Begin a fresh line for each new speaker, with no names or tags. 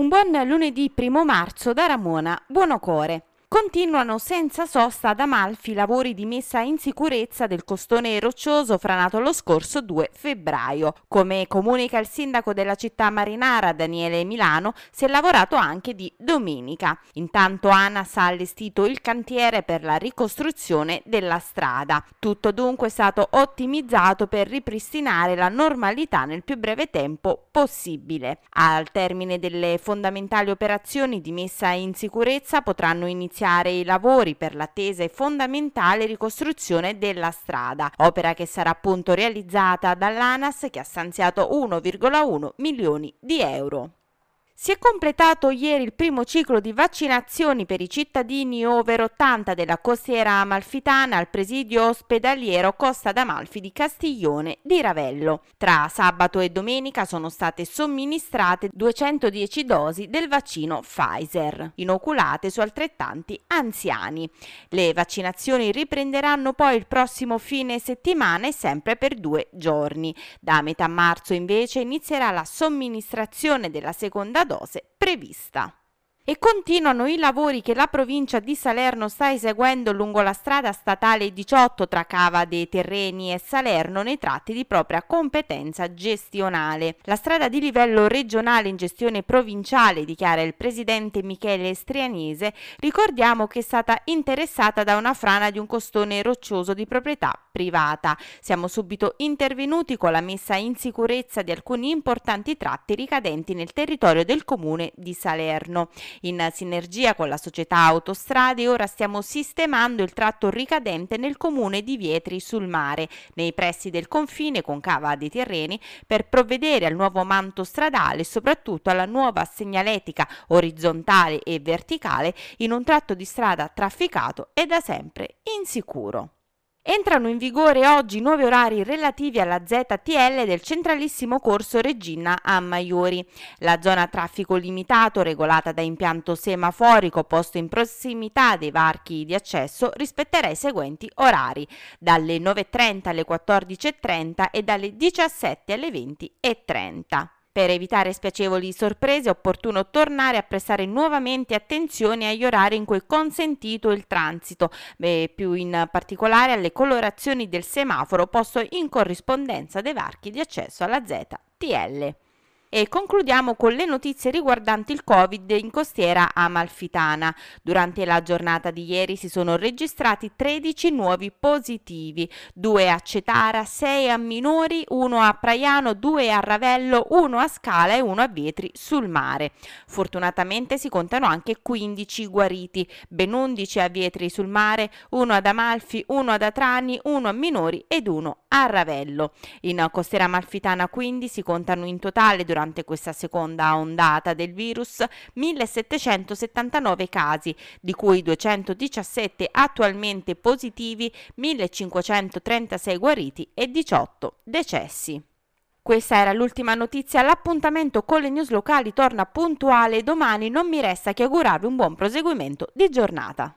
Un buon lunedì primo marzo da Ramona Buonocore. Continuano senza sosta ad Amalfi i lavori di messa in sicurezza del costone roccioso franato lo scorso 2 febbraio. Come comunica il sindaco della città marinara Daniele Milano, si è lavorato anche di domenica. Intanto ANAS ha allestito il cantiere per la ricostruzione della strada. Tutto dunque è stato ottimizzato per ripristinare la normalità nel più breve tempo possibile. Al termine delle fondamentali operazioni di messa in sicurezza potranno iniziare iniziare i lavori per l'attesa e fondamentale ricostruzione della strada, opera che sarà appunto realizzata dall'ANAS che ha stanziato 1,1 milioni di euro. Si è completato ieri il primo ciclo di vaccinazioni per i cittadini over 80 della costiera amalfitana al presidio ospedaliero Costa d'Amalfi di Castiglione di Ravello. Tra sabato e domenica sono state somministrate 210 dosi del vaccino Pfizer, inoculate su altrettanti anziani. Le vaccinazioni riprenderanno poi il prossimo fine settimana e sempre per due giorni. Da metà marzo invece inizierà la somministrazione della seconda dose prevista. E continuano i lavori che la provincia di Salerno sta eseguendo lungo la strada statale 18 tra Cava dei Terreni e Salerno nei tratti di propria competenza gestionale. La strada di livello regionale in gestione provinciale, dichiara il presidente Michele Strianese, ricordiamo che è stata interessata da una frana di un costone roccioso di proprietà privata. Siamo subito intervenuti con la messa in sicurezza di alcuni importanti tratti ricadenti nel territorio del comune di Salerno. In sinergia con la società Autostrade ora stiamo sistemando il tratto ricadente nel comune di Vietri sul mare, nei pressi del confine con Cava dei Terreni, per provvedere al nuovo manto stradale e soprattutto alla nuova segnaletica orizzontale e verticale in un tratto di strada trafficato e da sempre insicuro. Entrano in vigore oggi nuovi orari relativi alla ZTL del centralissimo corso Regina a Maiori. La zona a traffico limitato, regolata da impianto semaforico posto in prossimità dei varchi di accesso, rispetterà i seguenti orari, dalle 9.30 alle 14.30 e dalle 17 alle 20.30. Per evitare spiacevoli sorprese è opportuno tornare a prestare nuovamente attenzione agli orari in cui è consentito il transito, e più in particolare alle colorazioni del semaforo posto in corrispondenza dei varchi di accesso alla ZTL. E concludiamo con le notizie riguardanti il Covid in costiera amalfitana. Durante la giornata di ieri si sono registrati 13 nuovi positivi, 2 a Cetara, 6 a Minori, 1 a Praiano, 2 a Ravello, 1 a Scala e 1 a Vietri sul mare. Fortunatamente si contano anche 15 guariti, ben 11 a Vietri sul mare, 1 ad Amalfi, 1 ad Atrani, 1 a Minori ed 1 a Ravello. In costiera amalfitana quindi si contano in totale durante durante questa seconda ondata del virus 1779 casi, di cui 217 attualmente positivi, 1536 guariti e 18 decessi. Questa era l'ultima notizia, l'appuntamento con le news locali torna puntuale domani, non mi resta che augurarvi un buon proseguimento di giornata.